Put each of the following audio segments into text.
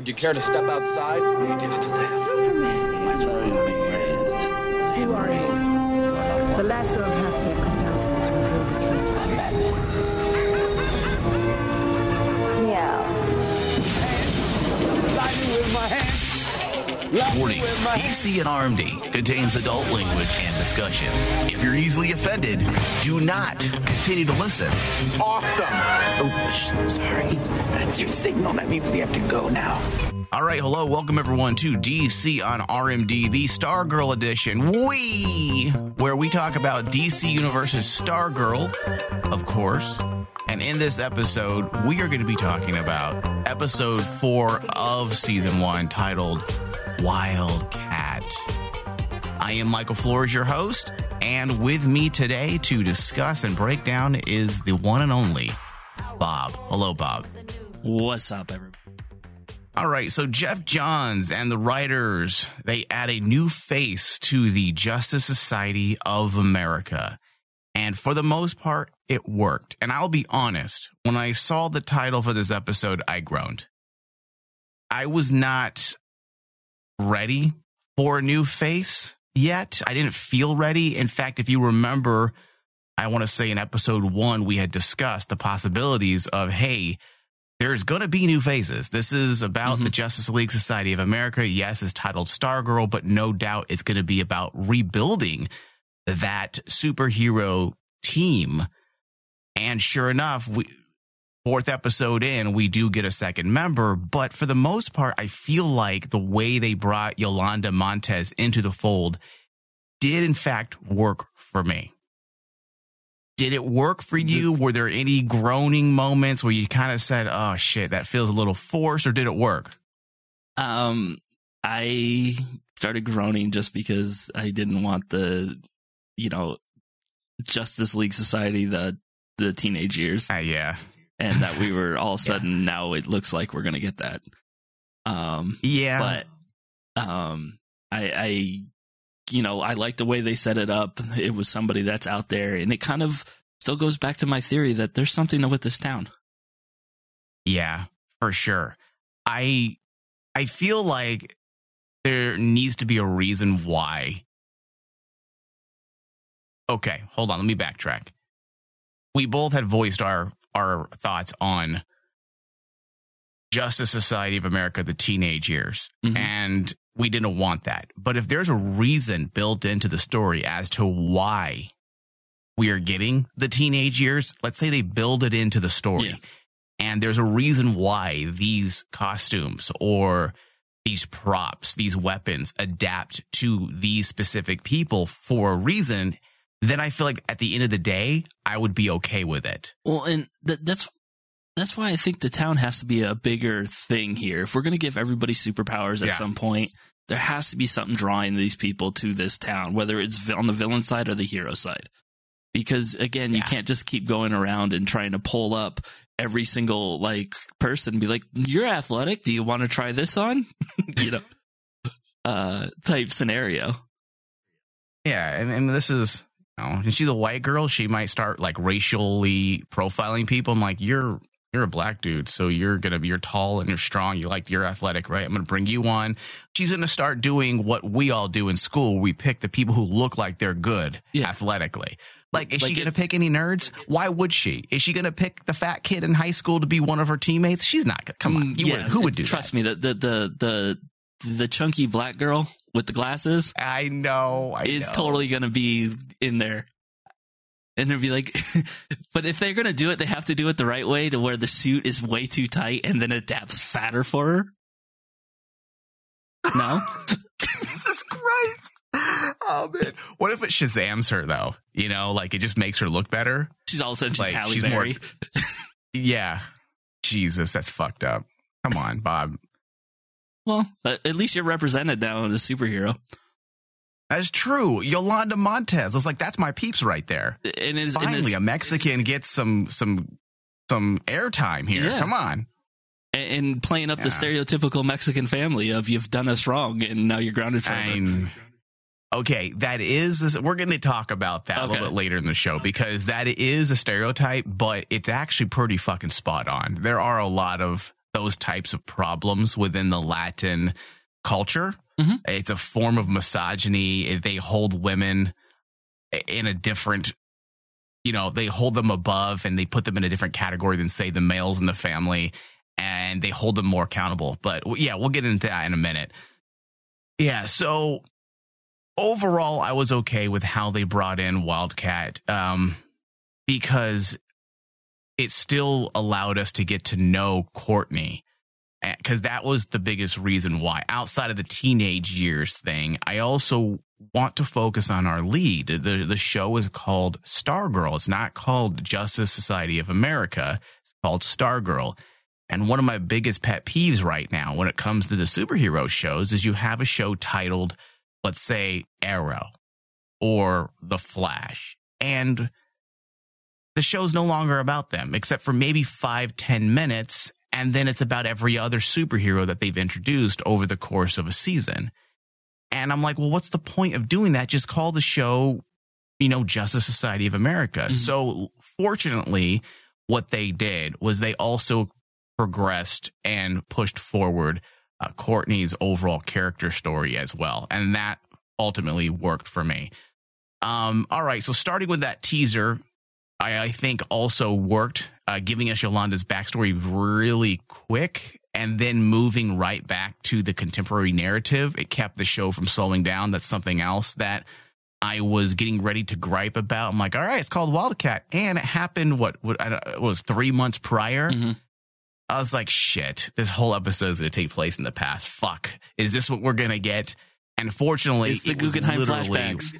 Would you care to step outside? Superman. Who are you? The lasso of Hestia compels me to reveal the truth. Warning DC and RMD contains adult language and discussions. If you're easily offended, do not continue to listen. Awesome. Oh, sorry. That's your signal. That means we have to go now. All right, hello, welcome everyone to DC on RMD, the Stargirl edition. We, where we talk about DC Universe's Stargirl, of course. And in this episode, we are going to be talking about episode four of season one, titled Wildcat. I am Michael Flores, your host, and with me today to discuss and break down is the one and only Bob. Hello, Bob. What's up, everybody? All right, so Geoff Johns and the writers, they add a new face to the Justice Society of America. And for the most part, it worked. And I'll be honest, when I saw the title for this episode, I groaned. I was not ready for a new face yet. I didn't feel ready. In fact, if you remember, I want to say in episode one, we had discussed the possibilities of, hey, there's going to be new faces. This is about the mm-hmm. Justice League Society of America. Yes, it's titled Stargirl, but no doubt it's going to be about rebuilding that superhero team. And sure enough, we fourth episode in, we do get a second member, but for the most part, I feel like the way they brought Yolanda Montez into the fold did in fact work for me. Did it work for you? Were there any groaning moments where you kind of said, "Oh shit, that feels a little forced," or did it work? Um, I started groaning just because I didn't want the, you know, Justice League Society the the teenage years, Uh, yeah, and that we were all of a sudden now it looks like we're gonna get that. Um, yeah, but um, I, I, you know, I like the way they set it up. It was somebody that's out there, and it kind of still goes back to my theory that there's something with this town. Yeah, for sure. I I feel like there needs to be a reason why. Okay, hold on, let me backtrack. We both had voiced our our thoughts on Justice Society of America the teenage years Mhm. and we didn't want that. But if there's a reason built into the story as to why we are getting the teenage years, let's say they build it into the story Yeah. and there's a reason why these costumes or these props, these weapons adapt to these specific people for a reason, then I feel like at the end of the day, I would be okay with it. Well, and th- that's that's why I think the town has to be a bigger thing here. If we're going to give everybody superpowers at Yeah. some point, there has to be something drawing these people to this town, whether it's on the villain side or the hero side. Because again, you can't just keep going around and trying to pull up every single like person and be like, "You're athletic. Do you want to try this on?" you know, uh, type scenario. Yeah, and, and this is you know, and she's a white girl, she might start like racially profiling people. I'm like, you're you're a black dude, so you're gonna be you're tall and you're strong, you like you're athletic, right? I'm gonna bring you on. She's gonna start doing what we all do in school. We pick the people who look like they're good Yeah. athletically. Like, is Like she gonna it- pick any nerds? Why would she? Is she gonna pick the fat kid in high school to be one of her teammates? She's not gonna come on. Mm, You would, who would do Trust that? me, the the the the the chunky black girl with the glasses. I know. I is know. totally going to be in there. And they'll be like, but if they're going to do it, they have to do it the right way to where the suit is way too tight and then adapts fatter for her. No? Jesus Christ. Oh man. What if it Shazams her though? You know, like it just makes her look better. She's all of a sudden she's Like, Halle she's more- Berry. Yeah. Jesus, that's fucked up. Come on, Bob. Well, at at least you're represented now as a superhero. That's true. Yolanda Montez. I was like, that's my peeps right there. And it's, and Finally, it's, a Mexican gets some some some airtime here. Yeah. Come on. and playing up the stereotypical Mexican family of you've done us wrong and now you're grounded forever. Okay. That is we're going to talk about that a little bit later in the show because that is a stereotype, but it's actually pretty fucking spot on. There are a lot of those types of problems within the Latin culture. Mhm. It's a form of misogyny. They hold women in a different, you know, they hold them above and they put them in a different category than, say, the males in the family, and they hold them more accountable. But yeah, we'll get into that in a minute. Yeah, so overall, I was okay with how they brought in Wildcat um, because it still allowed us to get to know Courtney eh, because that was the biggest reason why. Outside of the teenage years thing, I also want to focus on our lead. The the show is called Stargirl. It's not called Justice Society of America. It's called Stargirl. And one of my biggest pet peeves right now when it comes to the superhero shows is you have a show titled, let's say, Arrow or The Flash. And the show's no longer about them, except for maybe five, ten minutes. And then it's about every other superhero that they've introduced over the course of a season. And I'm like, well, what's the point of doing that? Just call the show, you know, Justice Society of America. Mhm. So fortunately, what they did was they also progressed and pushed forward uh, Courtney's overall character story as well. And that ultimately worked for me. Um, all right. So starting with that teaser, I, I think also worked, uh, giving us Yolanda's backstory really quick and then moving right back to the contemporary narrative. It kept the show from slowing down. That's something else that I was getting ready to gripe about. I'm like, all right, it's called Wildcat. And it happened, what, what I don't- it was three months prior. Mhm. I was like, shit, this whole episode is going to take place in the past. Fuck. Is this what we're going to get? And fortunately, It's the Guggenheim flashbacks.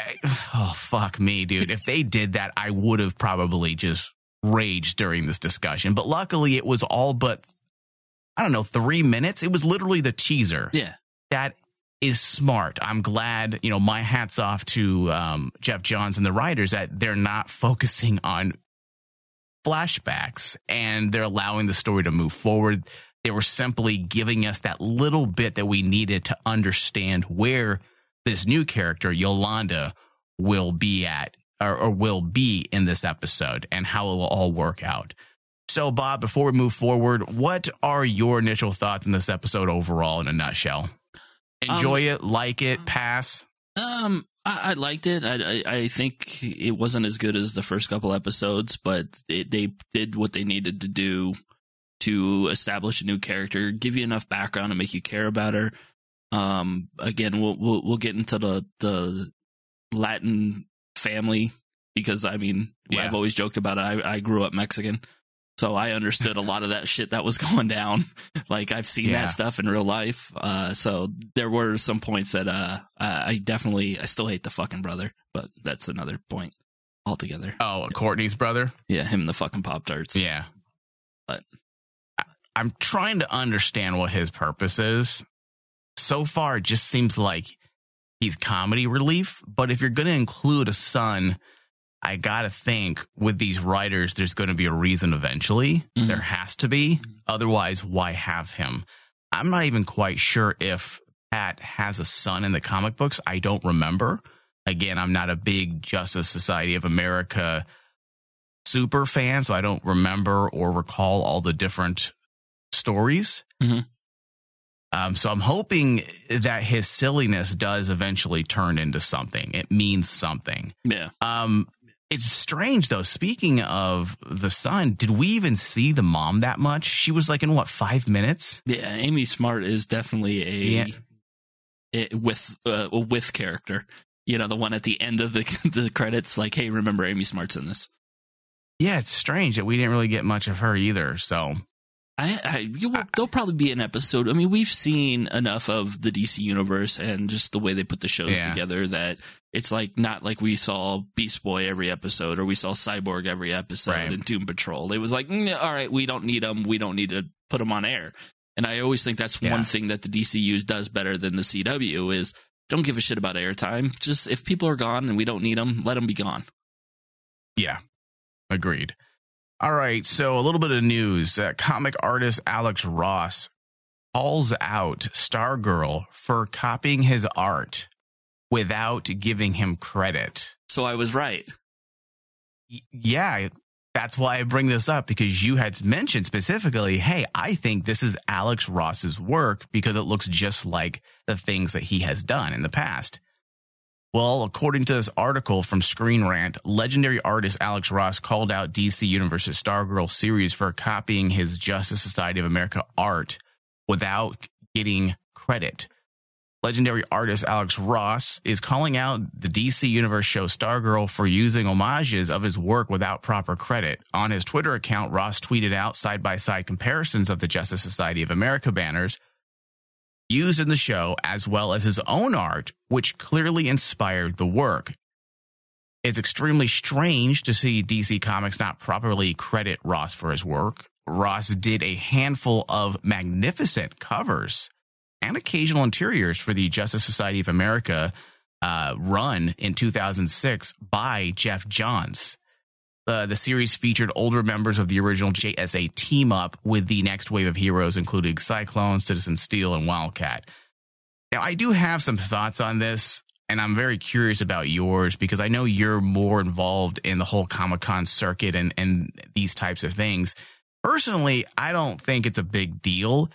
I- oh fuck me, dude. If they did that, I would have probably just raged during this discussion. But luckily, it was all but I don't know three minutes. It was literally the teaser. Yeah. That is smart. I'm glad. You know, my hats off to um, Geoff Johns and the writers that they're not focusing on flashbacks and they're allowing the story to move forward. They were simply giving us that little bit that we needed to understand where this new character, Yolanda, will be at or, or will be in this episode and how it will all work out. So, Bob, before we move forward, what are your initial thoughts on this episode overall in a nutshell? Enjoy it, like it, pass. Um, I, I liked it. I, I I think it wasn't as good as the first couple episodes, but it, they did what they needed to do to establish a new character, give you enough background to make you care about her. Um, again, we'll we'll, we'll get into the the Latin family because I mean Yeah. I've always joked about it. I, I grew up Mexican. So I understood a lot of that shit that was going down. Like I've seen Yeah. that stuff in real life. Uh, so there were some points that, uh, I I definitely, I still hate the fucking brother, but that's another point altogether. Oh, Courtney's brother? Yeah. Him and the fucking Pop Tarts. Yeah. But- I- I'm trying to understand what his purpose is. So far, it just seems like he's comedy relief. But if you're going to include a son, I got to think with these writers, there's going to be a reason eventually. Mhm. There has to be. Otherwise, why have him? I'm not even quite sure if Pat has a son in the comic books. I don't remember. Again, I'm not a big Justice Society of America super fan, so I don't remember or recall all the different stories. Mhm. Um, so I'm hoping that his silliness does eventually turn into something. It means something. Yeah. Um, it's strange though. Speaking of the son, did we even see the mom that much? She was like in what five minutes? Yeah. Amy Smart is definitely a, a with, uh, a with character. You know, the one at the end of the, the credits, like, hey, remember Amy Smart's in this. Yeah, it's strange that we didn't really get much of her either. So I, I you there'll probably be an episode. I mean, we've seen enough of the DC universe and just the way they put the shows Yeah. together that it's like not like we saw Beast Boy every episode or we saw Cyborg every episode Right. and Doom Patrol. It was like, "Mm, all right, we don't need them. We don't need to put them on air. And I always think that's Yeah. one thing that the DCU does better than the CW is don't give a shit about airtime. Just if people are gone and we don't need them, let them be gone. Yeah, agreed. All right, so a little bit of news. Uh, comic artist Alex Ross calls out Stargirl for copying his art without giving him credit. So I was right. Y- yeah, that's why I bring this up because you had mentioned specifically, hey, I think this is Alex Ross's work because it looks just like the things that he has done in the past. Well, according to this article from Screen Rant, legendary artist Alex Ross called out DC Universe's Stargirl series for copying his Justice Society of America art without getting credit. Legendary artist Alex Ross is calling out the DC Universe show Stargirl for using homages of his work without proper credit. On his Twitter account, Ross tweeted out side by side comparisons of the Justice Society of America banners used in the show, as well as his own art, which clearly inspired the work. It's extremely strange to see DC Comics not properly credit Ross for his work. Ross did a handful of magnificent covers and occasional interiors for the Justice Society of America uh, run in 2006 by Geoff Johns. Uh, the series featured older members of the original JSA team up with the next wave of heroes, including Cyclone, Citizen Steel, and Wildcat. Now, I do have some thoughts on this, and I'm very curious about yours because I know you're more involved in the whole Comic Con circuit and, and these types of things. Personally, I don't think it's a big deal.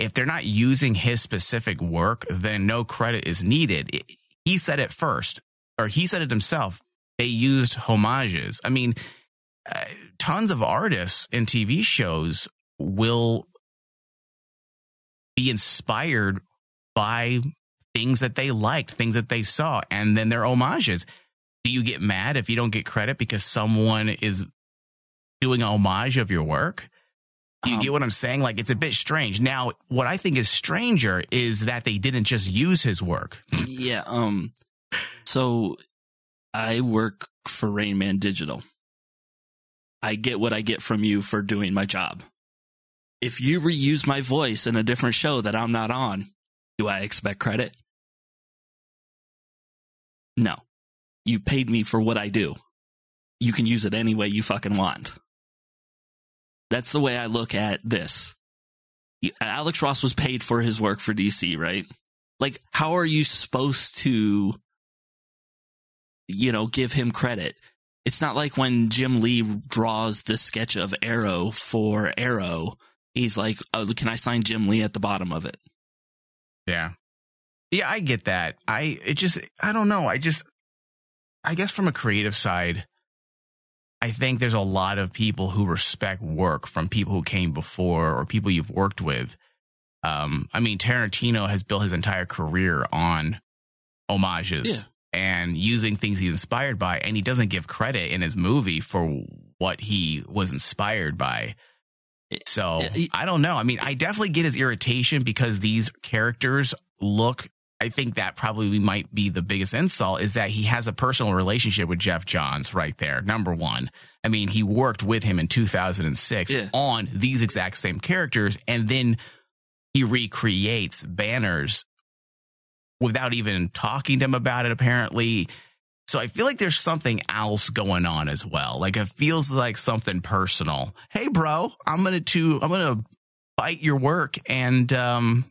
If they're not using his specific work, then no credit is needed. He said it first, or he said it himself. They used homages. I mean, uh, tons of artists and TV shows will be inspired by things that they liked, things that they saw, and then their homages. Do you get mad if you don't get credit because someone is doing a homage of your work? Do you um, get what I'm saying? Like it's a bit strange. Now, what I think is stranger is that they didn't just use his work. yeah. Um. So, I work for Rainman Digital. I get what I get from you for doing my job. If you reuse my voice in a different show that I'm not on, do I expect credit? No. You paid me for what I do. You can use it any way you fucking want. That's the way I look at this. Alex Ross was paid for his work for DC, right? Like, how are you supposed to, you know, give him credit? It's not like when Jim Lee draws the sketch of Arrow for Arrow, he's like, oh, can I sign Jim Lee at the bottom of it? Yeah. Yeah, I get that. I, it just, I don't know. I just, I guess from a creative side, I think there's a lot of people who respect work from people who came before or people you've worked with. Um, I mean, Tarantino has built his entire career on homages. Yeah and using things he's inspired by, and he doesn't give credit in his movie for what he was inspired by. So I don't know. I mean, I definitely get his irritation because these characters look. I think that probably might be the biggest insult is that he has a personal relationship with Geoff Johns right there. Number one. I mean, he worked with him in 2006 yeah. on these exact same characters, and then he recreates banners without even talking to him about it, apparently. So I feel like there's something else going on as well. Like it feels like something personal. Hey, bro, I'm gonna to I'm gonna bite your work and um,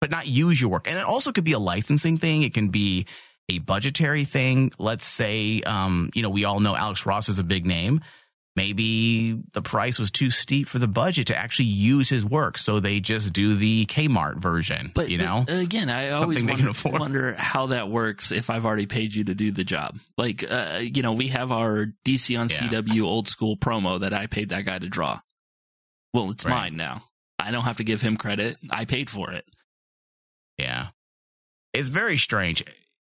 but not use your work. And it also could be a licensing thing. It can be a budgetary thing. Let's say, um, you know, we all know Alex Ross is a big name maybe the price was too steep for the budget to actually use his work, so they just do the Kmart version. But you know, again, I always wonder, wonder, how that works if I've already paid you to do the job. Like, uh, you know, we have our DC on yeah. CW old school promo that I paid that guy to draw. Well, it's right. mine now. I don't have to give him credit. I paid for it. Yeah. It's very strange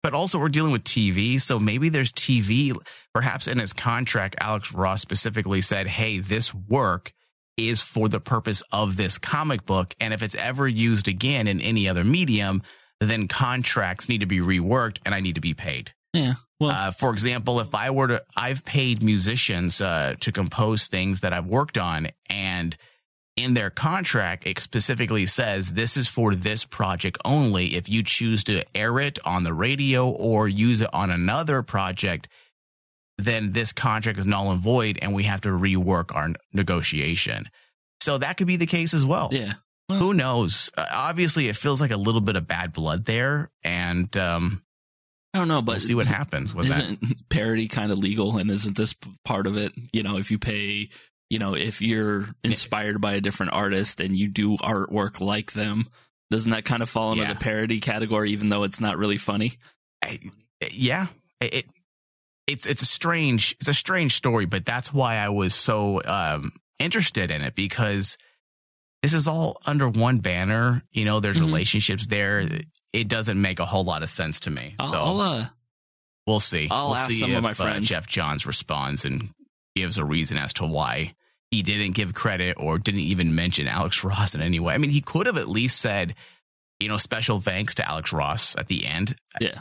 but also we're dealing with TV. So maybe there's TV. Perhaps in his contract, Alex Ross specifically said, Hey, this work is for the purpose of this comic book. And if it's ever used again in any other medium, then contracts need to be reworked and I need to be paid. Yeah. Well, uh, for example, if I were to, I've paid musicians uh, to compose things that I've worked on and in their contract, it specifically says this is for this project only. If you choose to air it on the radio or use it on another project, then this contract is null and void and we have to rework our negotiation. So that could be the case as well. Yeah. Well, Who knows? Uh, obviously, it feels like a little bit of bad blood there. And um, I don't know, but we'll see what happens with that. isn't parody kind of legal and isn't this part of it you know if you pay you know if you're inspired by a different artist and you do artwork like them doesn't that kind of fall into Yeah. the parody category even though it's not really funny I, yeah, it, it it's it's a strange it's a strange story, but that's why I was so um, interested in it because this is all under one banner. You know, there's Mhm. relationships there. It doesn't make a whole lot of sense to me. I'll, so I'll, uh, we'll see. I'll we'll ask see some of if, my uh, friends. Geoff Johns responds and gives a reason as to why he didn't give credit or didn't even mention Alex Ross in any way. I mean, he could have at least said, you know, special thanks to Alex Ross at the end. yeah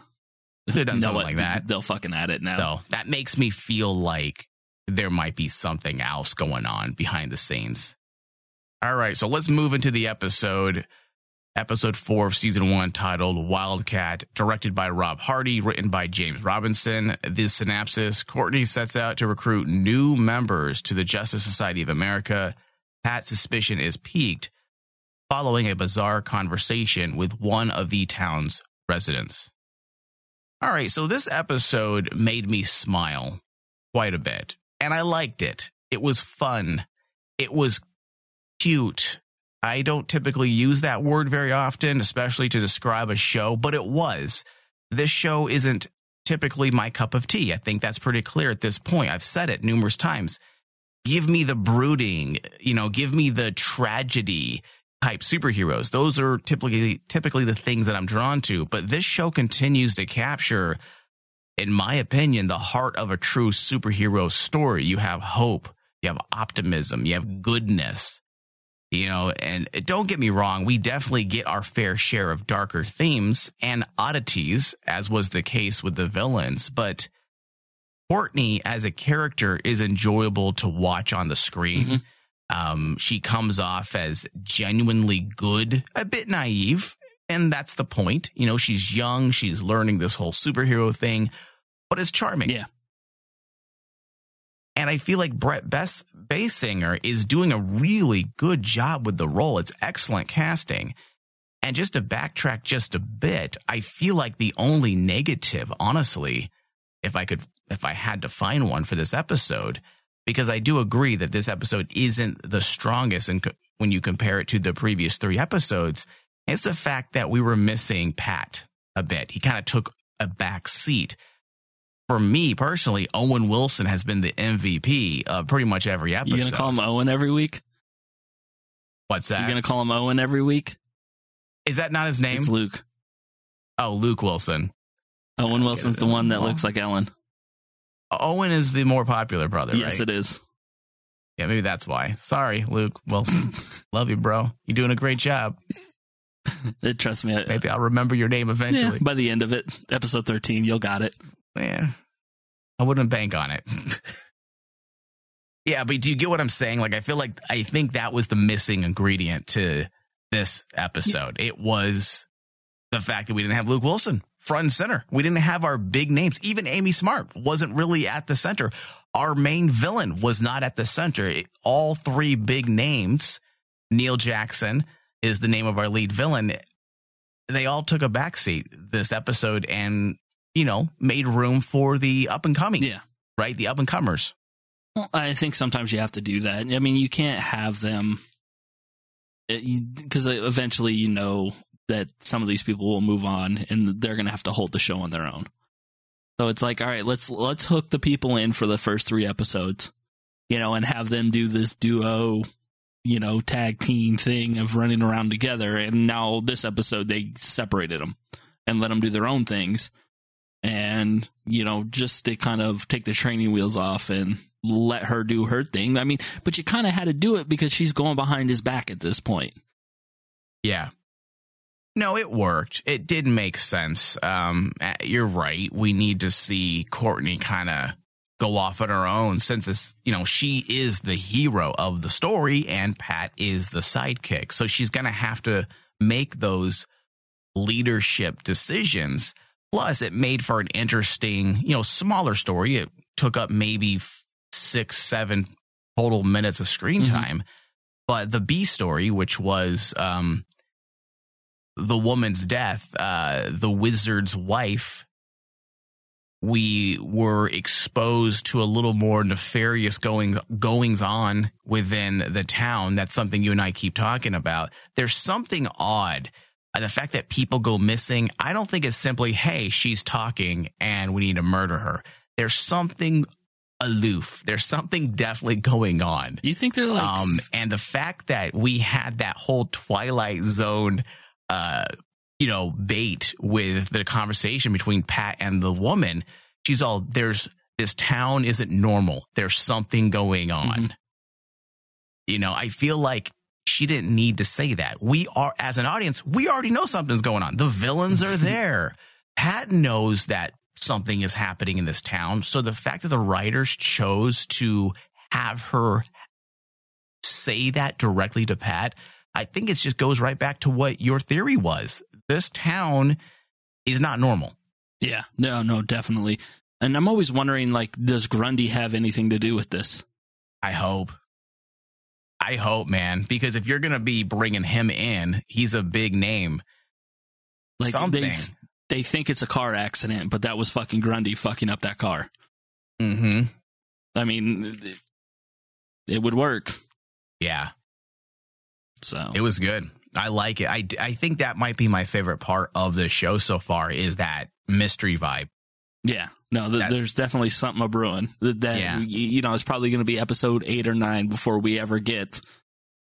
Could have done No, something what- like that. they'll fucking add it now So that makes me feel like there might be something else going on behind the scenes. All right, so let's move into the episode. Episode four of season one, titled Wildcat, directed by Rob Hardy, written by James Robinson. The synopsis Courtney sets out to recruit new members to the Justice Society of America. Pat's suspicion is piqued following a bizarre conversation with one of the town's residents. All right, so this episode made me smile quite a bit, and I liked it. It was fun. It was cute. I don't typically use that word very often, especially to describe a show, but it was. This show isn't typically my cup of tea. I think that's pretty clear at this point. I've said it numerous times. Give me the brooding, you know, give me the tragedy type superheroes. Those are typically typically the things that I'm drawn to. But this show continues to capture, in my opinion, the heart of a true superhero story. You have hope, you have optimism, you have goodness. You know, and don't get me wrong, we definitely get our fair share of darker themes and oddities, as was the case with the villains. But Courtney as a character is enjoyable to watch on the screen. Mhm. Um, she comes off as genuinely good, a bit naive, and that's the point. You know, she's young, she's learning this whole superhero thing, but it's charming. Yeah. And I feel like Brec Bess Bassinger is doing a really good job with the role. It's excellent casting. And just to backtrack just a bit, I feel like the only negative, honestly, if I could, if I had to find one for this episode, because I do agree that this episode isn't the strongest and when you compare it to the previous three episodes, it's the fact that we were missing Pat a bit. He kind of took a back seat. For me personally, Owen Wilson has been the MVP of pretty much every episode. you gonna call him owen every week What's that? you gonna call him owen every week Is that not his name? it's luke Oh, Luke Wilson. owen wilson's the one that looks like ellen Owen is the more popular brother, yes right? it is Yeah, maybe that's why. Sorry, Luke Wilson. Love you, bro. You're doing a great job. Trust me I- Maybe I'll remember your name yeah, eventually. by the end of it episode 13 you'll got it Yeah. I wouldn't bank on it. yeah, but do you get what I'm saying? Like, I feel like I think that was the missing ingredient to this episode. It was the fact that we didn't have Luke Wilson front and center. We didn't have our big names. Even Amy Smart wasn't really at the center. Our main villain was not at the center. It- all three big names, Neil Jackson is the name of our lead villain. They all took a backseat this episode and, you know, made room for the up and coming, yeah right? The up and comers. Well, I think sometimes you have to do that. I mean, you can't have them eh, because uh, eventually you know that some of these people will move on and they're going to have to hold the show on their own. So it's like, all right, let's let's hook the people in for the first three episodes, you know, and have them do this duo, you know, tag team thing of running around together. And now this episode they separated them and let them do their own things, and you know, just to kind of take the training wheels off and let her do her thing. I mean, but you kind of had to do it because she's going behind his back at this point. Yeah. No, it worked. It did make sense. Um, you're right. We need to see Courtney kind of go off on her own since this, you know, she is the hero of the story and Pat is the sidekick. So she's going to have to make those leadership decisions. Plus, it made for an interesting, you know, smaller story. It took up maybe six, seven total minutes of screen Mhm. time. But the B story, which was um, the woman's death, uh, the wizard's wife we were exposed to a little more nefarious going goings on within the town. That's something you and I keep talking about. There's something odd. Uh, The fact that people go missing, I don't think it's simply, hey, she's talking and we need to murder her. There's something aloof. There's something definitely going on. You think they're like? Um, and the fact that we had that whole Twilight Zone, uh, you know, bait with the conversation between Pat and the woman, she's all, there's, this town isn't normal. There's something going on. Mhm. You know, I feel like she didn't need to say that. We are, as an audience, we already know something's going on. The villains are there. Pat knows that something is happening in this town. So the fact that the writers chose to have her say that directly to Pat, I think it just goes right back to what your theory was. This town is not normal. yeah, no, no, definitely. And I'm always wondering, like, does Grundy have anything to do with this? I hope. I hope, man, because if you're going to be bringing him in, he's a big name. Like, Something. they they think it's a car accident, but that was fucking Grundy fucking up that car. Mm-hmm. I mean, it, it would work. Yeah, So it was good. I like it. I, I think that might be my favorite part of the show so far is that mystery vibe. Yeah, no, th- there's definitely something a brewing. That, that Yeah. you know, it's probably going to be episode eight or nine before we ever get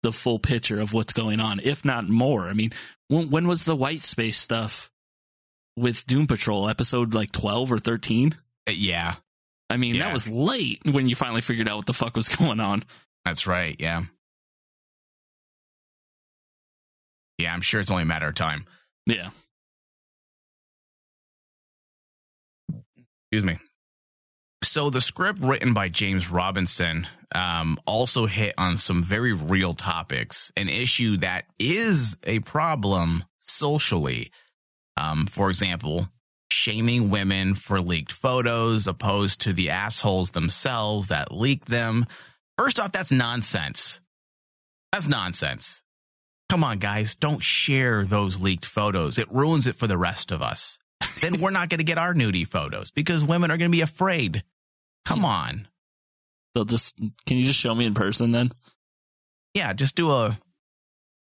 the full picture of what's going on, if not more. I mean, when, when was the white space stuff with Doom Patrol? Episode like twelve or thirteen? Uh, Yeah, I mean, Yeah. that was late when you finally figured out what the fuck was going on. that's right. Yeah. Yeah, I'm sure it's only a matter of time. Yeah, Excuse me. So the script written by James Robinson um, also hit on some very real topics, an issue that is a problem socially. Um, for example, shaming women for leaked photos opposed to the assholes themselves that leaked them. First off, that's nonsense. That's nonsense. Come on, guys, don't share those leaked photos. It ruins it for the rest of us then we're not going to get our nudie photos because women are going to be afraid. Come on. they'll just. Can you just show me in person then? Yeah, just do a.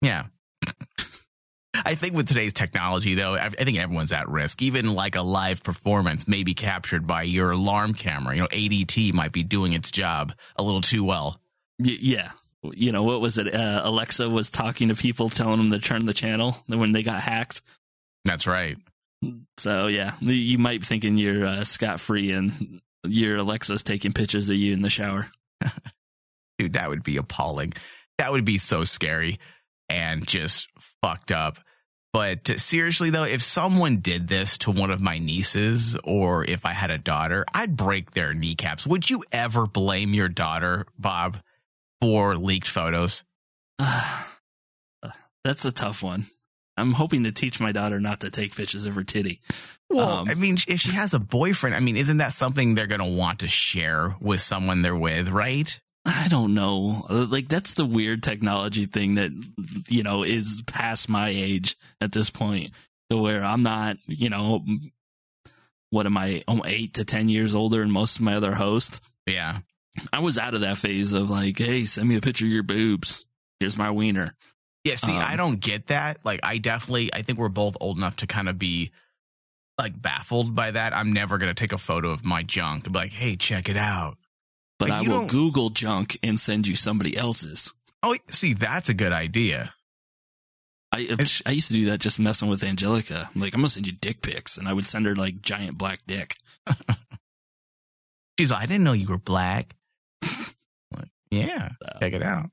Yeah. I think with today's technology, though, I think everyone's at risk. Even like a live performance may be captured by your alarm camera. You know, ADT might be doing its job a little too well. Y- yeah. You know what was it? Uh, Alexa was talking to people, telling them to turn the channel when they got hacked. That's right. So yeah, you might be thinking you're uh, scot free, and your Alexa's taking pictures of you in the shower. Dude, that would be appalling. That would be so scary and just fucked up. But seriously, though, if someone did this to one of my nieces or if I had a daughter, I'd break their kneecaps. Would you ever blame your daughter, Bob, for leaked photos? That's a tough one. I'm hoping to teach my daughter not to take pictures of her titty. Well, Um, I mean, if she has a boyfriend, I mean, isn't that something they're going to want to share with someone they're with, right? I don't know. Like that's the weird technology thing that you know is past my age at this point, to where I'm not. You know, what am I? I'm eight to ten years older than most of my other hosts. Yeah. I was out of that phase of like, hey, send me a picture of your boobs. Here's my wiener. Yeah, see, Um, I don't get that. Like, I definitely, I think we're both old enough to kind of be like baffled by that. I'm never gonna take a photo of my junk and be like, "Hey, check it out." But Like, I will don't- Google junk and send you somebody else's. Oh, see, that's a good idea. I I used to do that just messing with Angelica. Like, I'm gonna send you dick pics, and I would send her like giant black dick. She's like, "I didn't know you were black." Like, yeah, So, check it out.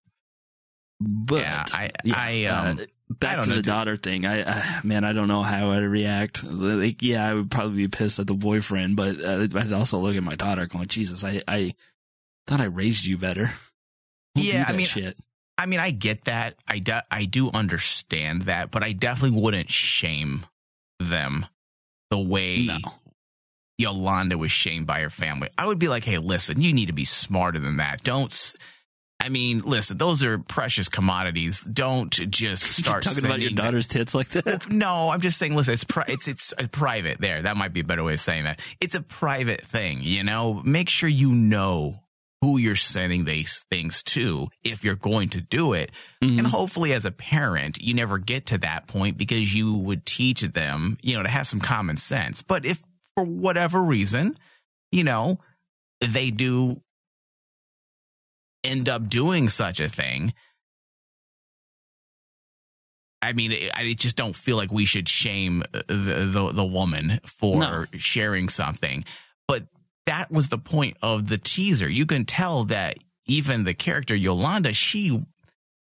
But yeah, I, yeah, I, um, uh, back to the daughter thing. I, uh, man, I don't know how I'd react. Like, yeah, I would probably be pissed at the boyfriend, but uh, I'd also look at my daughter, going, "Jesus, I, I thought I raised you better." Don't Yeah, I mean, shit. I mean, I get that. I, de- I do understand that, but I definitely wouldn't shame them the way No, Yolanda was shamed by her family. I would be like, hey, listen, you need to be smarter than that. Don't. I mean, listen, those are precious commodities. Don't just start talking about your daughter's tits like that. No, I'm just saying. Listen, it's pri- it's it's a private. There, that might be a better way of saying that. It's a private thing. You know, make sure you know who you're sending these things to if you're going to do it. Mhm. And hopefully, as a parent, you never get to that point because you would teach them, you know, to have some common sense. But if for whatever reason, you know, they do end up doing such a thing, I mean, I just don't feel like we should shame uh, the the, the woman for No. sharing something. But that was the point of the teaser. You can tell that even the character Yolanda, she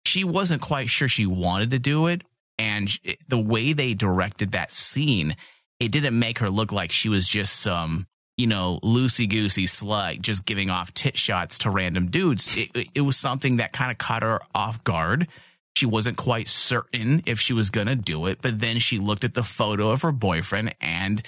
she wasn't quite sure she wanted to do it, and the way they directed that scene, it didn't make her look like she was just some you know loosey goosey slut just giving off tit shots to random dudes. It, it- it was something that kind of caught her off guard. She wasn't quite certain if she was going to do it, but then she looked at the photo of her boyfriend and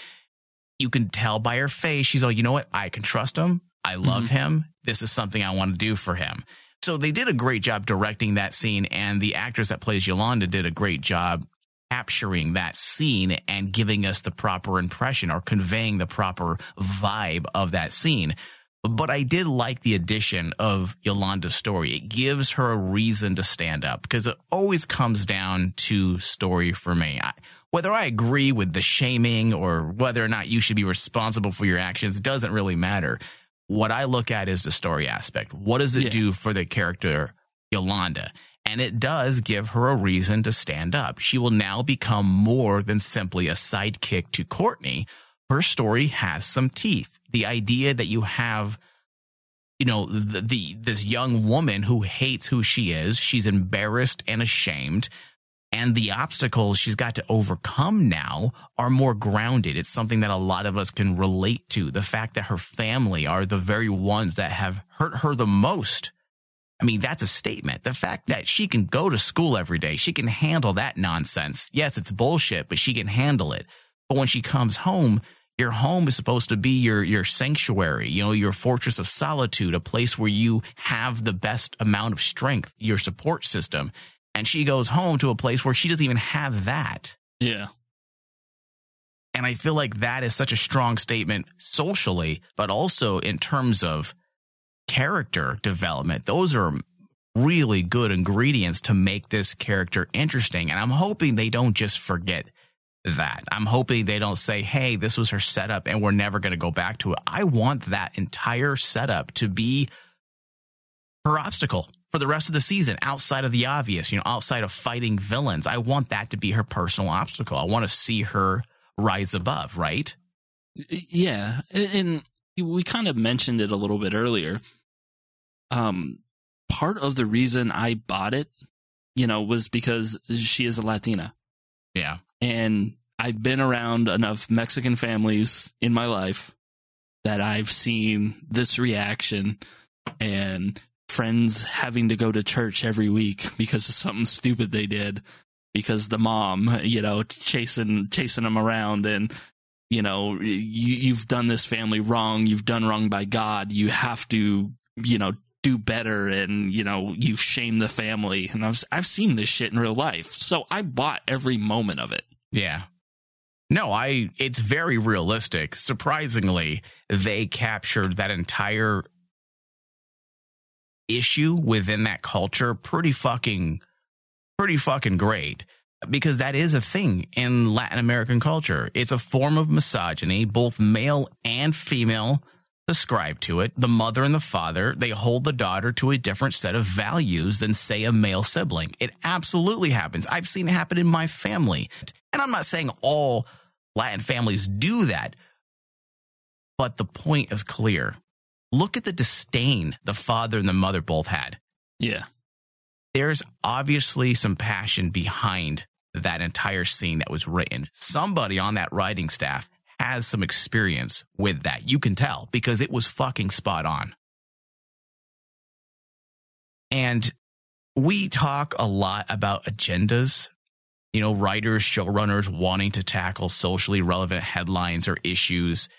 you can tell by her face, she's all, you know what? I can trust him. I love mm-hmm. him. This is something I want to do for him. So they did a great job directing that scene, and the actress that plays Yolanda did a great job capturing that scene and giving us the proper impression or conveying the proper vibe of that scene. But I did like the addition of Yolanda's story. It gives her a reason to stand up because it always comes down to story for me. I, whether I agree with the shaming or whether or not you should be responsible for your actions doesn't really matter. What I look at is the story aspect. What does it Yeah. do for the character Yolanda? And it does give her a reason to stand up. She will now become more than simply a sidekick to Courtney. Her story has some teeth. The idea that you have you know the, the this young woman who hates who she is she's embarrassed and ashamed and the obstacles she's got to overcome now are more grounded it's something that a lot of us can relate to the fact that her family are the very ones that have hurt her the most I mean, that's a statement. The fact that she can go to school every day, she can handle that nonsense. Yes, it's bullshit, but she can handle it. But when she comes home, your home is supposed to be your your sanctuary, you know, your fortress of solitude, a place where you have the best amount of strength, your support system. And she goes home to a place where she doesn't even have that. Yeah. And I feel like that is such a strong statement socially, but also in terms of character development. Those are really good ingredients to make this character interesting. And I'm hoping they don't just forget that. I'm hoping they don't say, hey, this was her setup and we're never going to go back to it. I want that entire setup to be her obstacle for the rest of the season outside of the obvious, you know, outside of fighting villains. I want that to be her personal obstacle. I want to see her rise above, right? Yeah, and we kind of mentioned it a little bit earlier. Um, part of the reason I bought it, you know, was because she is a Latina, Yeah. and I've been around enough Mexican families in my life that I've seen this reaction and friends having to go to church every week because of something stupid they did because the mom, you know, chasing chasing them around and you know, you, you've done this family wrong. You've done wrong by God. You have to, you know, do better. And, you know, you've shamed the family. And I've, I've seen this shit in real life. So I bought every moment of it. Yeah. No, I it's very realistic. Surprisingly, they captured that entire issue within that culture pretty fucking pretty fucking great because that is a thing in Latin American culture. It's a form of misogyny, both male and female ascribe to it. The mother and the father, they hold the daughter to a different set of values than say a male sibling. It absolutely happens. I've seen it happen in my family. And I'm not saying all Latin families do that, but the point is clear. Look at the disdain the father and the mother both had Yeah. there's obviously some passion behind that entire scene that was written. Somebody on that writing staff has some experience with that. You can tell because it was fucking spot on. And we talk a lot about agendas, you know, writers, showrunners wanting to tackle socially relevant headlines or issues.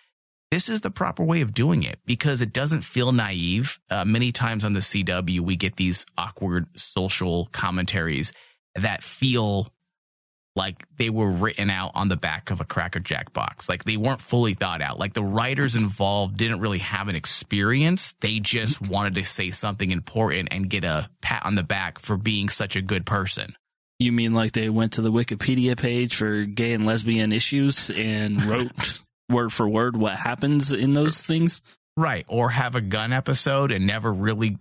this is the proper way of doing it because it doesn't feel naive. Uh, many times on the CW, we get these awkward social commentaries that feel like they were written out on the back of a Cracker Jack box. Like they weren't fully thought out. Like the writers involved didn't really have an experience. They just wanted to say something important and get a pat on the back for being such a good person. You mean like they went to the Wikipedia page for gay and lesbian issues and wrote word for word what happens in those things? Right. Or have a gun episode and never really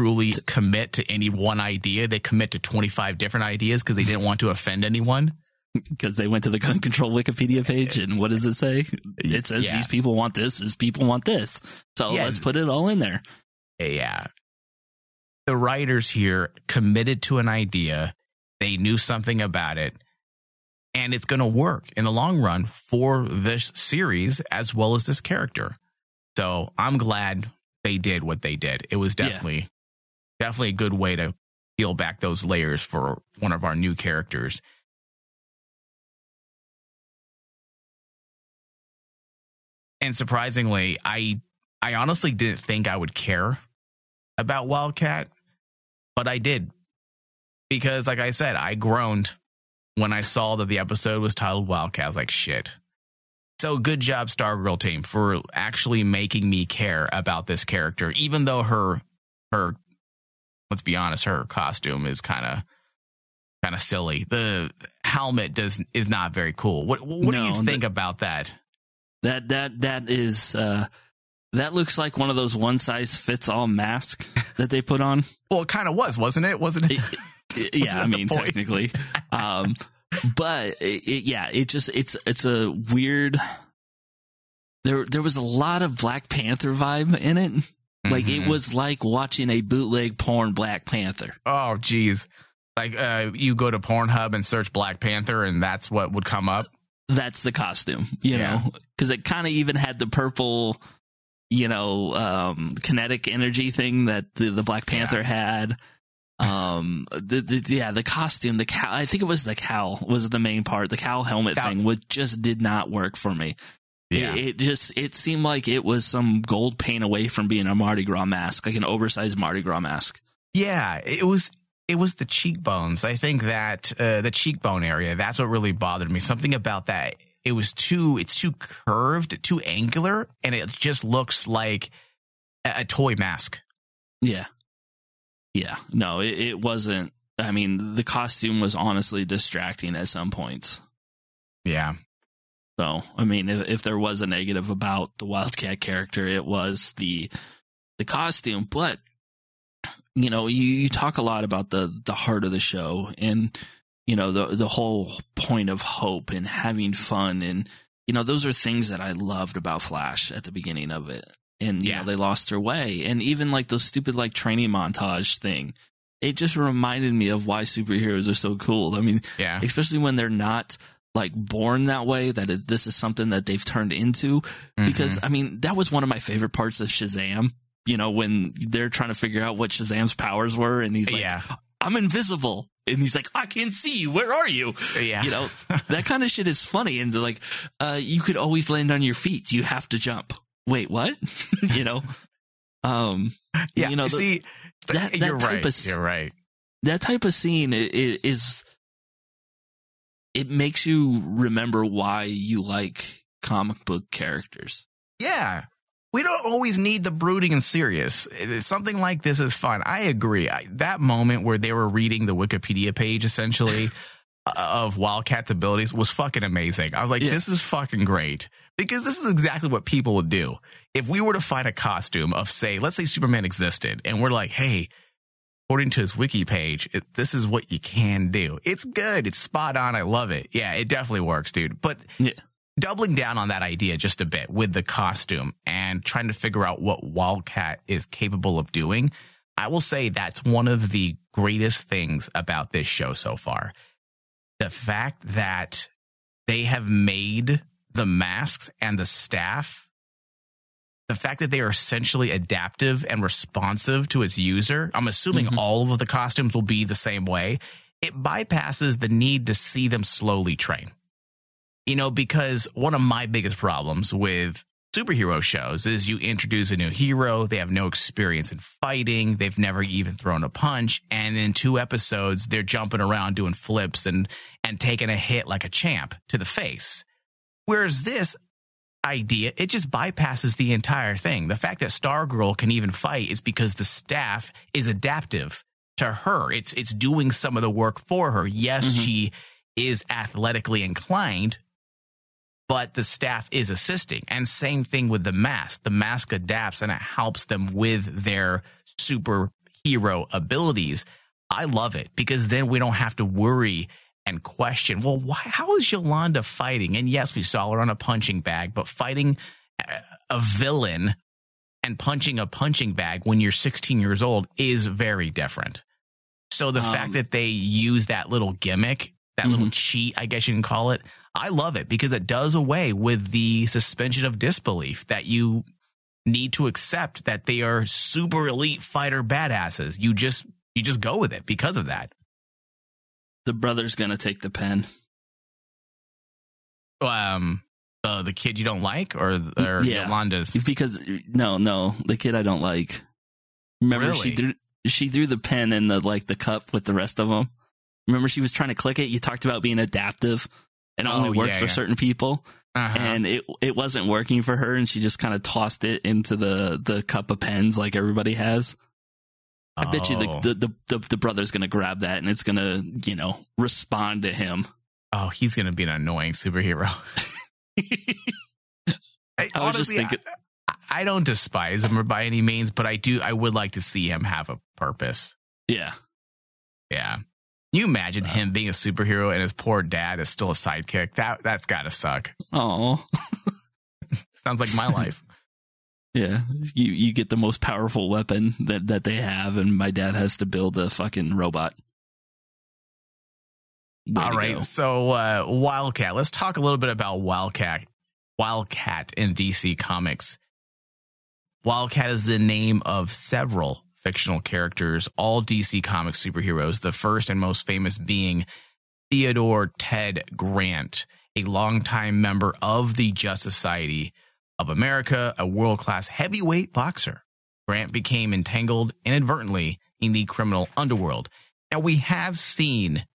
truly commit to any one idea. They commit to 25 different ideas because they didn't want to offend anyone. Because they went to the gun control Wikipedia page and what does it say? It says Yeah. these people want this, these people want this. So Yeah. let's put it all in there. Yeah. The writers here committed to an idea. They knew something about it. And it's going to work in the long run for this series as well as this character. So I'm glad they did what they did. It was Yeah. Definitely, a good way to peel back those layers for one of our new characters. And surprisingly, I I honestly didn't think I would care about Wildcat, but I did. Because like I said, I groaned when I saw that the episode was titled Wildcat. I was like, shit. So good job, Stargirl team, for actually making me care about this character, even though her her let's be honest, her costume is kind of kind of silly. The helmet does is not very cool. What what do you think about that? That that that is uh that looks like one of those one size fits all masks that they put on. Well, it kind of was, wasn't it? Wasn't it? It- yeah, I mean technically. Um but it, it, yeah, it just it's it's a weird there there was a lot of Black Panther vibe in it. Like it Mhm. was like watching a bootleg porn Black Panther. Oh, geez. Like uh, you go to Pornhub and search Black Panther, and that's what would come up. That's the costume, you Yeah. know, because it kind of even had the purple, you know, um, kinetic energy thing that the, the Black Panther had. Um, the, the, yeah, the costume, the cow, I think it was the cowl was the main part. The cowl helmet Cowl. thing would just did not work for me. It, it just, it seemed like it was some gold paint away from being a Mardi Gras mask, like an oversized Mardi Gras mask. Yeah, it was it was the cheekbones. I think that uh, the cheekbone area, that's what really bothered me. Something about that. It was too it's too curved, too angular, and it just looks like a, a toy mask. Yeah. Yeah. No, it, it wasn't. I mean, the costume was honestly distracting at some points. Yeah. So, I mean, if, if there was a negative about the Wildcat character, it was the the costume. But you know, you, you talk a lot about the the heart of the show, and you know the the whole point of hope and having fun, and you know those are things that I loved about Flash at the beginning of it. And you Yeah. know they lost their way, and even like those stupid like training montage thing. It just reminded me of why superheroes are so cool. I mean, Yeah. especially when they're not like born that way that it, this is something that they've turned into because Mhm. i mean that was one of my favorite parts of shazam you know when they're trying to figure out what shazam's powers were and he's like yeah. i'm invisible and he's like i can't see you where are you Yeah. you know that kind of shit is funny and they're like uh you could always land on your feet you have to jump wait what you know um yeah. you know, the- see, that- that you're type right. of- you're right. that type of scene is it makes you remember why you like comic book characters. Yeah. We don't always need the brooding and serious. Something like this is fun. I agree. I, that moment where they were reading the Wikipedia page essentially uh, of Wildcat's abilities was fucking amazing. I was like, Yeah. this is fucking great because this is exactly what people would do. If we were to find a costume of, say, let's say Superman existed and we're like, hey, according to his wiki page, it, this is what you can do. It's good. It's spot on. I love it. Yeah, it definitely works, dude. But Yeah. doubling down on that idea just a bit with the costume and trying to figure out what Wildcat is capable of doing, I will say that's one of the greatest things about this show so far. The fact that they have made the masks and the staff the fact that they are essentially adaptive and responsive to its user, I'm assuming Mhm. all of the costumes will be the same way. It bypasses the need to see them slowly train. You know, because one of my biggest problems with superhero shows is you introduce a new hero, they have no experience in fighting, they've never even thrown a punch, and in two episodes they're jumping around doing flips and and taking a hit like a champ to the face. Whereas this idea, it just bypasses the entire thing. The fact that Stargirl can even fight is because the staff is adaptive to her. It's it's doing some of the work for her. Yes, Mhm. she is athletically inclined, but the staff is assisting. And same thing with the mask. The mask adapts and it helps them with their superhero abilities. I love it because then we don't have to worry and question, well, why, how is Yolanda fighting? And yes, we saw her on a punching bag, but fighting a- villain and punching a punching bag when you're 16 years old is very different. So the Um, fact that they use that little gimmick, that little cheat, I guess you can call it, I love it because it does away with the suspension of disbelief that you need to accept that they are super elite fighter badasses. You just you just go with it because of that. The brother's gonna take the pen. Um, uh, the kid you don't like, or or Yeah. Yolanda's. because no, no, the kid I don't like. Remember she threw she threw the pen in the like the cup with the rest of them. Remember she was trying to click it. You talked about being adaptive and it only Oh, worked yeah, for yeah. certain people, Uh-huh. and it it wasn't working for her, and she just kind of tossed it into the the cup of pens like everybody has. I bet you the, Oh. the the the the brother's gonna grab that and it's gonna you know respond to him. Oh, he's gonna be an annoying superhero. I, I was just thinking- I, I don't despise him by any means, but I do. I would like to see him have a purpose. Yeah, Yeah. You imagine uh. him being a superhero and his poor dad is still a sidekick? That that's gotta suck. oh Sounds like my life. Yeah. You you get the most powerful weapon that that they have, and my dad has to build a fucking robot. Way All right. go. So uh, Wildcat. Let's talk a little bit about Wildcat. Wildcat in DC Comics. Wildcat is the name of several fictional characters, all DC Comics superheroes. The first and most famous being Theodore Ted Grant, a longtime member of the Justice Society of America, a world class heavyweight boxer. Grant became entangled inadvertently in the criminal underworld. Now, we have seen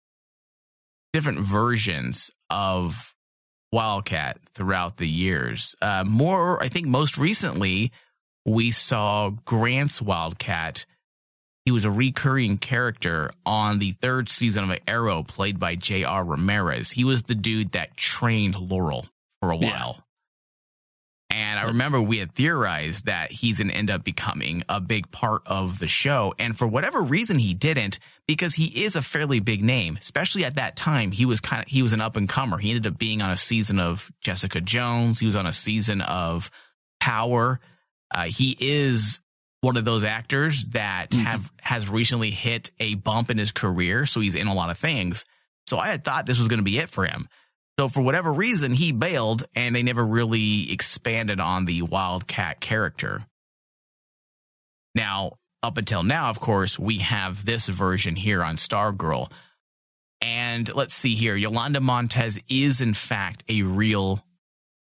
different versions of Wildcat throughout the years. Uh, more, I think, most recently, we saw Grant's Wildcat. He was a recurring character on the third season of Arrow, played by J.R. Ramirez. He was the dude that trained Laurel for a Yeah. And I remember we had theorized that he's going to end up becoming a big part of the show. And for whatever reason, he didn't because he is a fairly big name, especially at that time. He was kind of, he was an up and comer. He ended up being on a season of Jessica Jones. He was on a season of Power. Uh, he is one of those actors that Mhm. have, has recently hit a bump in his career. So he's in a lot of things. So I had thought this was going to be it for him. So for whatever reason, he bailed and they never really expanded on the Wildcat character. Now, up until now, of course, we have this version here on Stargirl. And let's see here. Yolanda Montez is, in fact, a real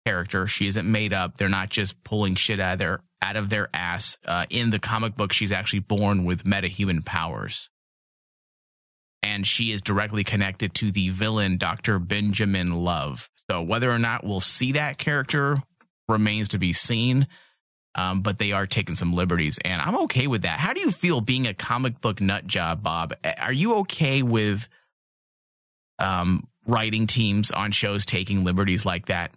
character. She isn't made up. They're not just pulling shit out of their, out of their ass. Uh, in the comic book, she's actually born with metahuman powers and she is directly connected to the villain Dr. Benjamin Love. So whether or not we'll see that character remains to be seen. Um, but they are taking some liberties, and I'm okay with that. How do you feel being a comic book nut job, Bob? Are you okay with um, writing teams on shows taking liberties like that?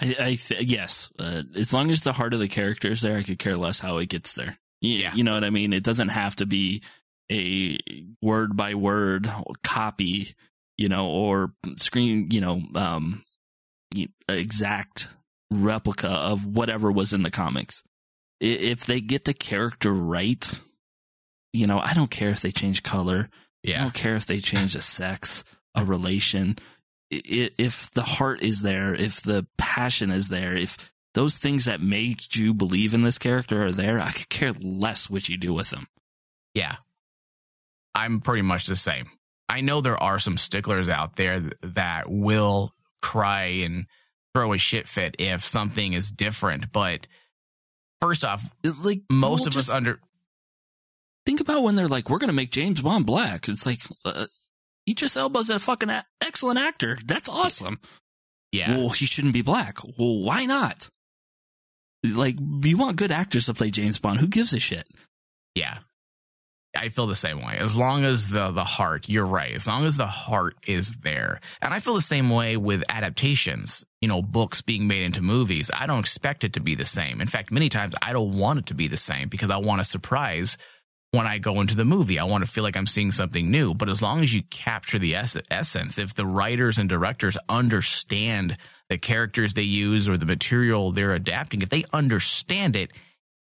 I, I th- yes, uh, as long as the heart of the character is there, I could care less how it gets there. You, Yeah. you know what I mean. It doesn't have to be a word by word copy, you know, or screen, you know, um, exact replica of whatever was in the comics. If they get the character right, you know, I don't care if they change color. Yeah. I don't care if they change a sex, a relation. If the heart is there, if the passion is there, if those things that made you believe in this character are there, I could care less what you do with them. Yeah. I'm pretty much the same. I know there are some sticklers out there that will cry and throw a shit fit if something is different. But first off, like most well, of us under think about when they're like, "We're gonna make James Bond black." It's like, uh, Idris Elba's a fucking a- excellent actor. That's awesome. yeah. Well, he shouldn't be black. Well, why not? Like, you want good actors to play James Bond. Who gives a shit? Yeah. I feel the same way. As long as the the heart, you're right. As long as the heart is there. And I feel the same way with adaptations, you know, books being made into movies. I don't expect it to be the same. In fact, many times I don't want it to be the same because I want a surprise when I go into the movie. I want to feel like I'm seeing something new. But as long as you capture the ess- essence, if the writers and directors understand the characters they use or the material they're adapting, if they understand it,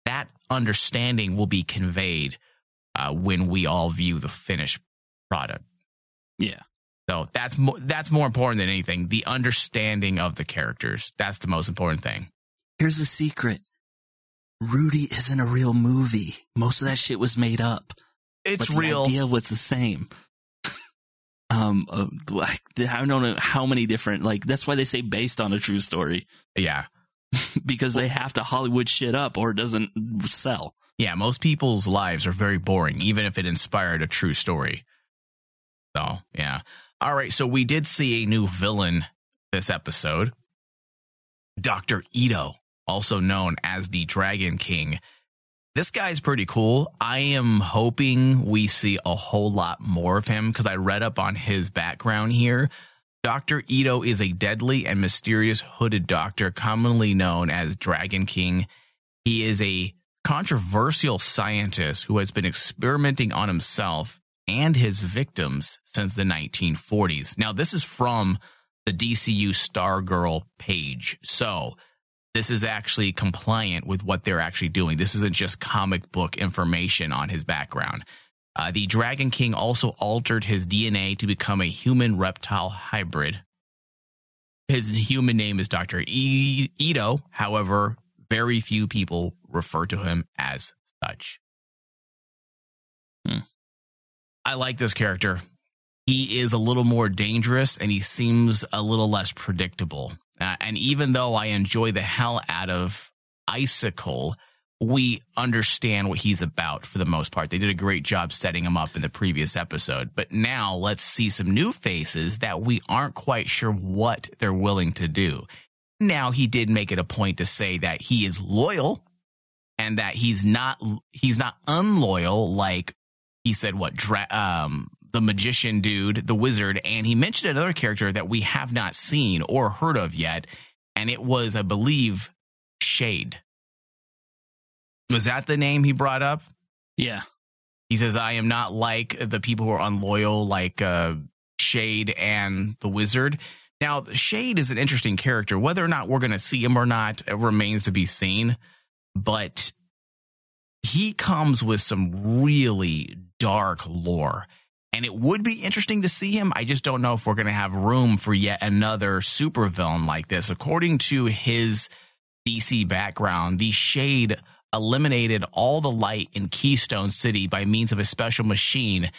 that understanding will be conveyed uh, when we all view the finished product. Yeah. So that's mo- that's more important than anything. The understanding of the characters. That's the most important thing. Here's a secret. Rudy isn't a real movie. Most of that shit was made up. It's but real. The idea was the same. um, uh, like I don't know how many different like. That's why they say based on a true story yeah. because they have to Hollywood shit up or it doesn't sell. Yeah, most people's lives are very boring, even if it inspired a true story. So, yeah. All right, so we did see a new villain this episode Dr. Ito, also known as the Dragon King. This guy's pretty cool. I am hoping we see a whole lot more of him because I read up on his background here. Dr. Ito is a deadly and mysterious hooded doctor commonly known as Dragon King. He is a controversial scientist who has been experimenting on himself and his victims since the 1940s. Now, this is from the DCU Stargirl page. So, this is actually compliant with what they're actually doing. This isn't just comic book information on his background. Uh, the Dragon King also altered his DNA to become a human reptile hybrid. His human name is Dr. E- Ito. However, very few people refer to him as such. Hmm. I like this character. He is a little more dangerous and he seems a little less predictable. Uh, and even though I enjoy the hell out of Icicle, we understand what he's about for the most part. They did a great job setting him up in the previous episode. But now let's see some new faces that we aren't quite sure what they're willing to do. Now he did make it a point to say that he is loyal and that he's not he's not unloyal like he said what dra- um the magician dude, the wizard, and he mentioned another character that we have not seen or heard of yet, and it was, I believe, Shade. Was that the name he brought up? Yeah. He says, I am not like the people who are unloyal, like uh, Shade and the wizard. Now, Shade is an interesting character. Whether or not we're going to see him or not it remains to be seen. But he comes with some really dark lore. And it would be interesting to see him. I just don't know if we're going to have room for yet another supervillain like this. According to his DC background, the Shade eliminated all the light in Keystone City by means of a special machine,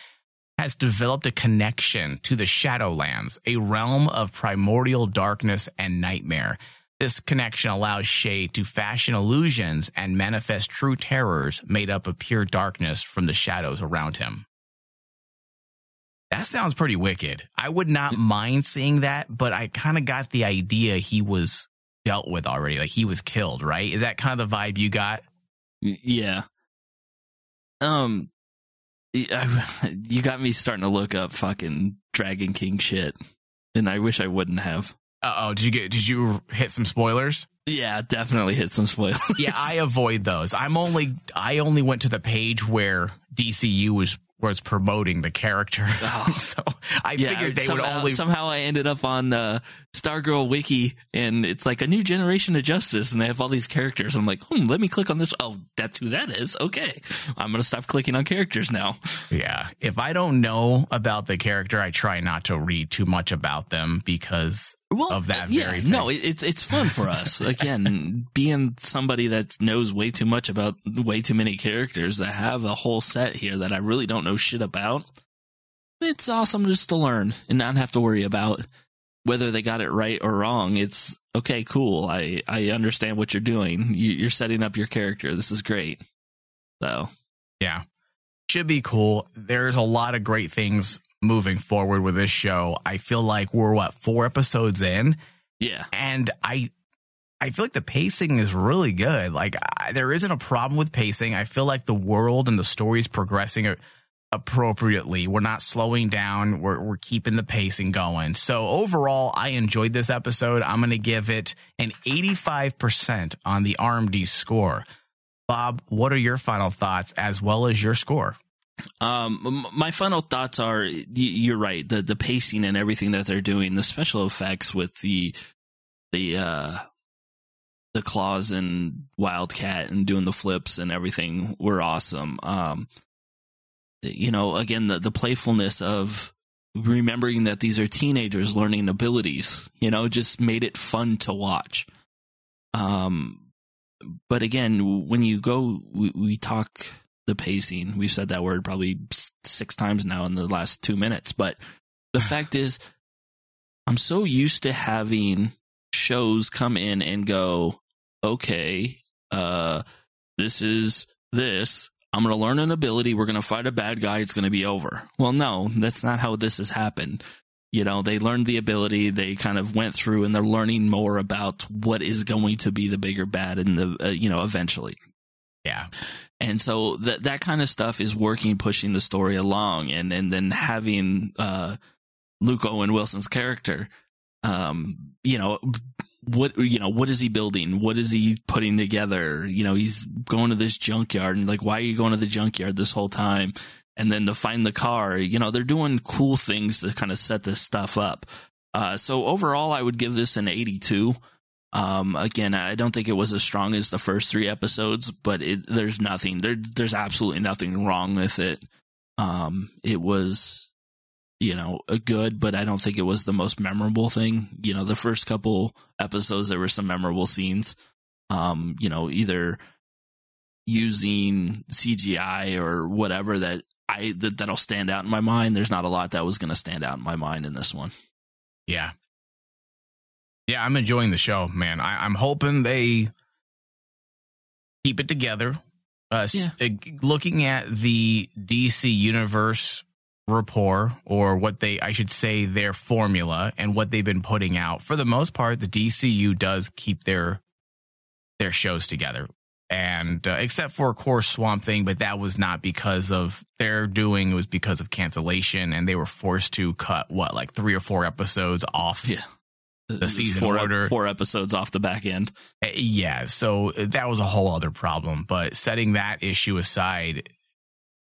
has developed a connection to the Shadowlands, a realm of primordial darkness and nightmare. This connection allows Shade to fashion illusions and manifest true terrors made up of pure darkness from the shadows around him. That sounds pretty wicked. I would not mind seeing that, but I kind of got the idea he was dealt with already. Like he was killed, right? Is that kind of the vibe you got? Yeah. Um, I- you got me starting to look up fucking Dragon King shit, and I wish I wouldn't have. Uh oh, did you get did you hit some spoilers? Yeah, definitely hit some spoilers. Yeah, I avoid those. I'm only I only went to the page where DCU was was promoting the character. Oh. so I yeah, figured they would somehow, only somehow I ended up on uh, Stargirl Wiki, and it's like a new generation of Justice, and they have all these characters. I'm like, hmm, let me click on this. Oh, that's who that is. Okay, I'm gonna stop clicking on characters now. Yeah. If I don't know about the character, I try not to read too much about them because well, of that yeah, very no, it, it's it's fun for us. Again, being somebody that knows way too much about way too many characters that have a whole set here that I really don't know shit about. It's awesome just to learn and not have to worry about whether they got it right or wrong, it's okay, cool. I, I understand what you're doing. You, you're setting up your character. This is great. So, yeah, should be cool. There's a lot of great things moving forward with this show. I feel like we're what four episodes in, yeah, and I I feel like the pacing is really good. Like I, there isn't a problem with pacing. I feel like the world and the story is progressing appropriately. We're not slowing down. We're we're keeping the pacing going. So overall, I enjoyed this episode. I'm going to give it an 85% on the RMD score. Bob, what are your final thoughts as well as your score? Um, my final thoughts are you're right. The the pacing and everything that they're doing, the special effects with the the uh the claws and Wildcat and doing the flips and everything were awesome. Um, you know, again, the, the playfulness of remembering that these are teenagers learning abilities, you know, just made it fun to watch. Um, but again, when you go, we, we talk the pacing. We've said that word probably six times now in the last two minutes. But the fact is, I'm so used to having shows come in and go, okay, uh, this is this. I'm going to learn an ability. We're going to fight a bad guy. It's going to be over. Well, no, that's not how this has happened. You know, they learned the ability. They kind of went through and they're learning more about what is going to be the bigger bad in the, uh, you know, eventually. Yeah. And so that, that kind of stuff is working, pushing the story along. And, and then having, uh, Luke Owen Wilson's character, um, you know, what you know what is he building? What is he putting together? You know he's going to this junkyard and like why are you going to the junkyard this whole time? And then to find the car you know they're doing cool things to kind of set this stuff up. Uh, so overall i would give this an 82 um, again i don't think it was as strong as the first three episodes but it, there's nothing there, there's absolutely nothing wrong with it um, it was you know, a good, but I don't think it was the most memorable thing. You know, the first couple episodes, there were some memorable scenes. Um, you know, either using CGI or whatever that I that, that'll stand out in my mind. There's not a lot that was going to stand out in my mind in this one. Yeah, yeah, I'm enjoying the show, man. I, I'm hoping they keep it together. Uh, yeah. uh, looking at the DC universe rapport or what they I should say their formula and what they've been putting out. For the most part, the DCU does keep their their shows together. And uh, except for of course Swamp Thing, but that was not because of their doing, it was because of cancellation and they were forced to cut what like 3 or 4 episodes off. Yeah. The season four, order. Four episodes off the back end. Uh, yeah. So that was a whole other problem. But setting that issue aside,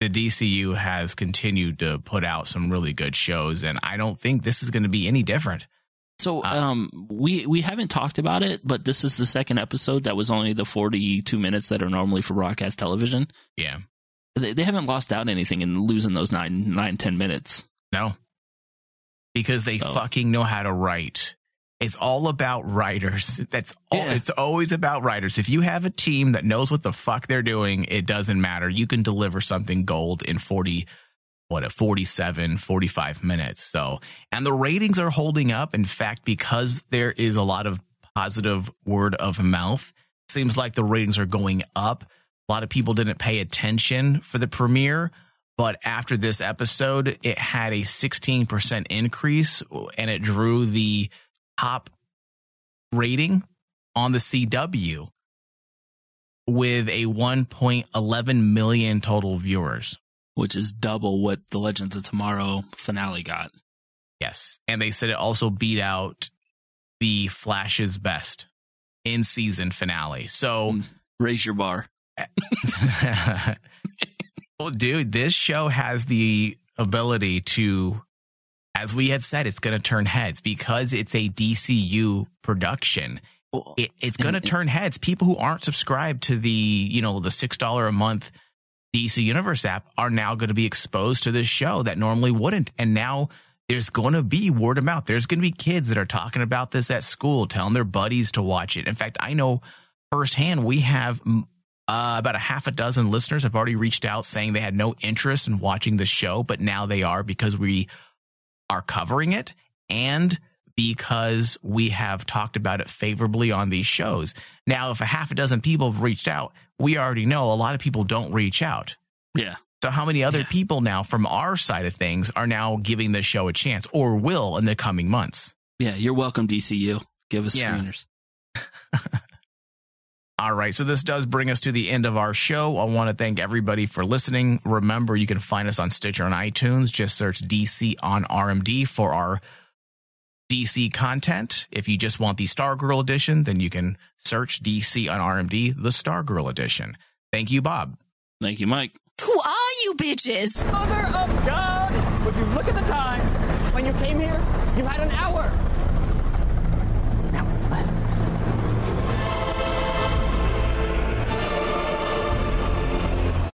the DCU has continued to put out some really good shows, and I don't think this is going to be any different. So, uh, um, we we haven't talked about it, but this is the second episode that was only the forty two minutes that are normally for broadcast television. Yeah, they, they haven't lost out anything in losing those nine nine ten minutes. No, because they so. fucking know how to write. It's all about writers. That's all. Yeah. It's always about writers. If you have a team that knows what the fuck they're doing, it doesn't matter. You can deliver something gold in 40, what, a 47, 45 minutes. So, and the ratings are holding up. In fact, because there is a lot of positive word of mouth, seems like the ratings are going up. A lot of people didn't pay attention for the premiere, but after this episode, it had a 16% increase and it drew the top rating on the CW with a 1.11 million total viewers, which is double what the Legends of Tomorrow finale got. Yes. And they said it also beat out the Flash's best in season finale. So mm, raise your bar. well, dude, this show has the ability to as we had said, it's going to turn heads because it's a DCU production. It, it's going to turn heads. People who aren't subscribed to the, you know, the $6 a month DC Universe app are now going to be exposed to this show that normally wouldn't. And now there's going to be word of mouth. There's going to be kids that are talking about this at school, telling their buddies to watch it. In fact, I know firsthand we have uh, about a half a dozen listeners have already reached out saying they had no interest in watching the show, but now they are because we are covering it and because we have talked about it favorably on these shows. Now, if a half a dozen people have reached out, we already know a lot of people don't reach out. Yeah. So, how many other Yeah. people now from our side of things are now giving the show a chance or will in the coming months? Yeah. You're welcome, DCU. Give us Yeah. screeners. All right. So this does bring us to the end of our show. I want to thank everybody for listening. Remember, you can find us on Stitcher and iTunes. Just search DC on RMD for our DC content. If you just want the Stargirl edition, then you can search DC on RMD, the Stargirl edition. Thank you, Bob. Thank you, Mike. Who are you bitches? Mother of God! Would you look at the time? When you came here, you had an hour.